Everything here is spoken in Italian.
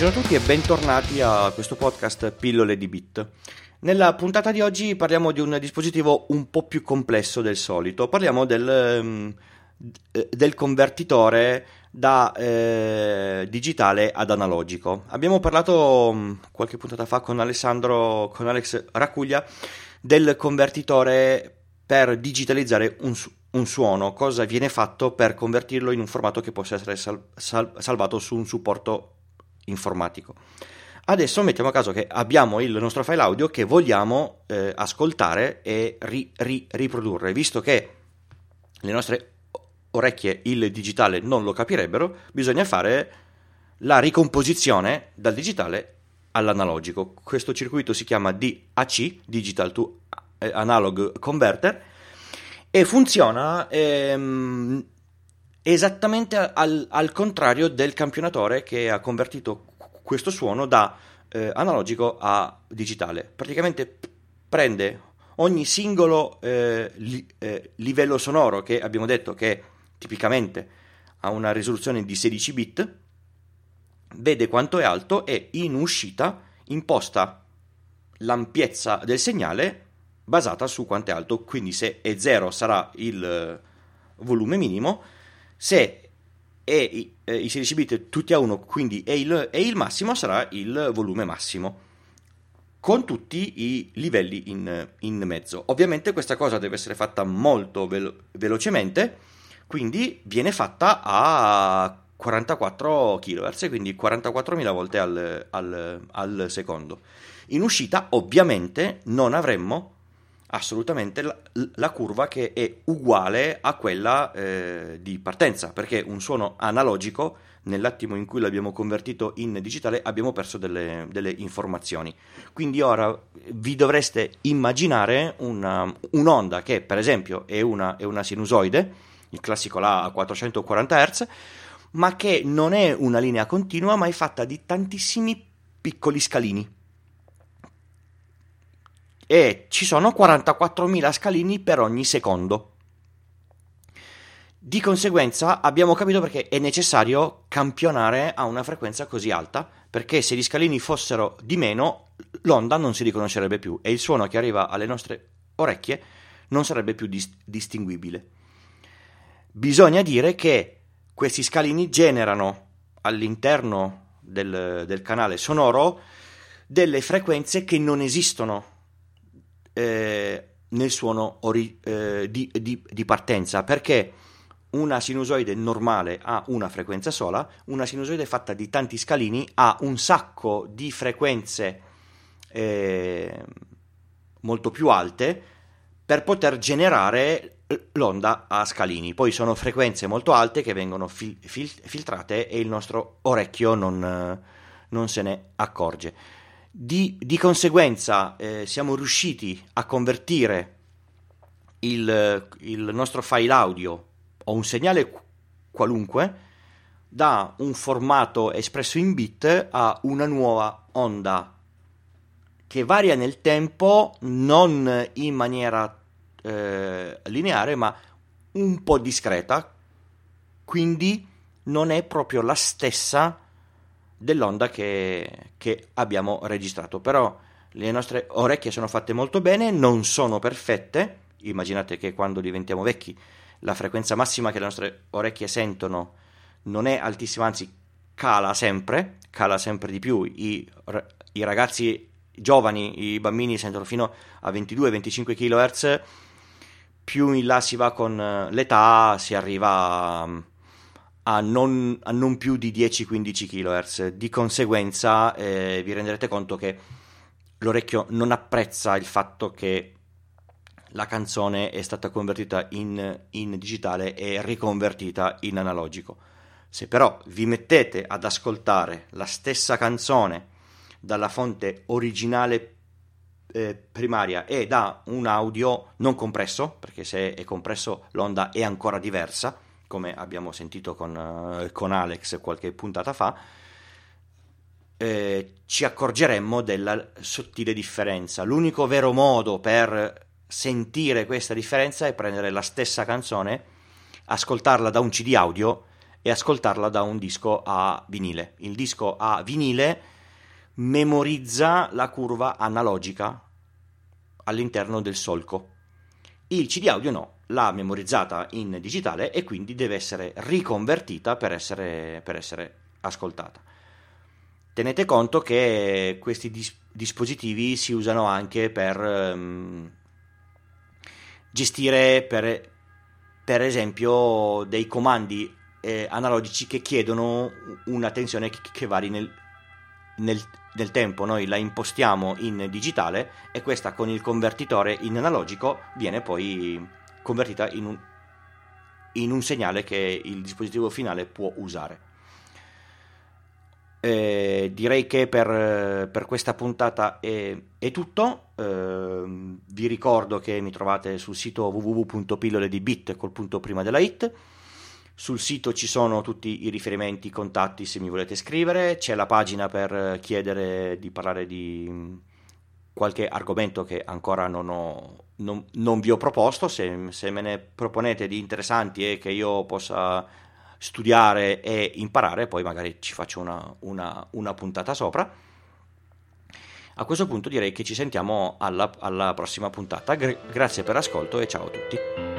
Buongiorno a tutti e bentornati a questo podcast Pillole di Bit. Nella puntata di oggi parliamo di un dispositivo un po' più complesso del solito. Parliamo del, um, del convertitore da eh, digitale ad analogico. Abbiamo parlato um, qualche puntata fa con Alessandro, con Alex Racuglia, del convertitore per digitalizzare un, un, suono, cosa viene fatto per convertirlo in un formato che possa essere sal- sal- salvato su un supporto informatico. Adesso mettiamo a caso che abbiamo il nostro file audio che vogliamo eh, ascoltare e ri- ri- riprodurre, visto che le nostre orecchie il digitale non lo capirebbero, bisogna fare la ricomposizione dal digitale all'analogico. Questo circuito si chiama DAC, Digital to Analog Converter, e funziona ehm, esattamente al, al, contrario del campionatore che ha convertito questo suono da eh, analogico a digitale. Praticamente prende ogni singolo eh, li, eh, livello sonoro che abbiamo detto che tipicamente ha una risoluzione di 16 bit, vede quanto è alto e in uscita imposta l'ampiezza del segnale basata su quanto è alto, quindi se è 0 sarà il eh, volume minimo, se è eh, i 16 bit tutti a 1, quindi è il, è il, massimo, sarà il volume massimo, con tutti i livelli in, in mezzo. Ovviamente questa cosa deve essere fatta molto velo- velocemente, quindi viene fatta a 44 kHz, quindi 44.000 volte al, al, al, secondo. In uscita ovviamente non avremmo assolutamente la, la curva che è uguale a quella eh, di partenza, perché un suono analogico, nell'attimo in cui l'abbiamo convertito in digitale, abbiamo perso delle, delle informazioni. Quindi ora vi dovreste immaginare una, un'onda che per esempio è una, è una sinusoide, il classico là a 440 Hz, ma che non è una linea continua, ma è fatta di tantissimi piccoli scalini. E ci sono 44.000 scalini per ogni secondo. Di conseguenza abbiamo capito perché è necessario campionare a una frequenza così alta, perché se gli scalini fossero di meno, l'onda non si riconoscerebbe più e il suono che arriva alle nostre orecchie non sarebbe più dis- distinguibile. Bisogna dire che questi scalini generano all'interno del, del canale sonoro delle frequenze che non esistono eh, nel suono ori- eh, di, di, di, partenza perché una sinusoide normale ha una frequenza sola, una sinusoide fatta di tanti scalini ha un sacco di frequenze eh, molto più alte per poter generare l'onda a scalini. Poi sono frequenze molto alte che vengono fil- fil- filtrate e il nostro orecchio non, non se ne accorge. Di, di conseguenza eh, siamo riusciti a convertire il, il, nostro file audio o un segnale qualunque da un formato espresso in bit a una nuova onda che varia nel tempo non in maniera eh, lineare ma un po' discreta, quindi non è proprio la stessa dell'onda che, che abbiamo registrato. Però le nostre orecchie sono fatte molto bene, non sono perfette. Immaginate che quando diventiamo vecchi la frequenza massima che le nostre orecchie sentono non è altissima, anzi cala sempre, cala sempre di più. I, i ragazzi giovani, i bambini sentono fino a 22-25 kHz più in là si va con eh, l'età si arriva a non, a non più di 10-15 kHz. Di conseguenza eh, vi renderete conto che l'orecchio non apprezza il fatto che la canzone è stata convertita in, in digitale e riconvertita in analogico. Se però vi mettete ad ascoltare la stessa canzone dalla fonte originale eh, primaria e da un audio non compresso, perché se è compresso l'onda è ancora diversa, come abbiamo sentito con, uh, con Alex qualche puntata fa, eh, ci accorgeremmo della sottile differenza. L'unico vero modo per sentire questa differenza è prendere la stessa canzone, ascoltarla da un CD audio e ascoltarla da un disco a vinile. Il disco a vinile memorizza la curva analogica all'interno del solco. Il CD audio no, l'ha memorizzata in digitale e quindi deve essere riconvertita per essere, per essere ascoltata. Tenete conto che questi dis- dispositivi si usano anche per um, gestire, per, per, esempio, dei comandi eh, analogici che chiedono una tensione che, che vari nel, nel, nel, tempo. Noi la impostiamo in digitale e questa con il convertitore in analogico viene poi convertita in un, in un segnale che il dispositivo finale può usare. Eh, direi che per, per, questa puntata è, è tutto. Eh, vi ricordo che mi trovate sul sito www.pillole di bit col punto prima della hit. Sul sito ci sono tutti i riferimenti, i contatti se mi volete scrivere. C'è la pagina per chiedere di parlare di qualche argomento che ancora non, ho, non, non vi ho proposto. Se, se me ne proponete di interessanti e che io possa studiare e imparare, poi magari ci faccio una, una, una puntata sopra. A questo punto direi che ci sentiamo alla, alla prossima puntata. Gra- grazie per l'ascolto e ciao a tutti.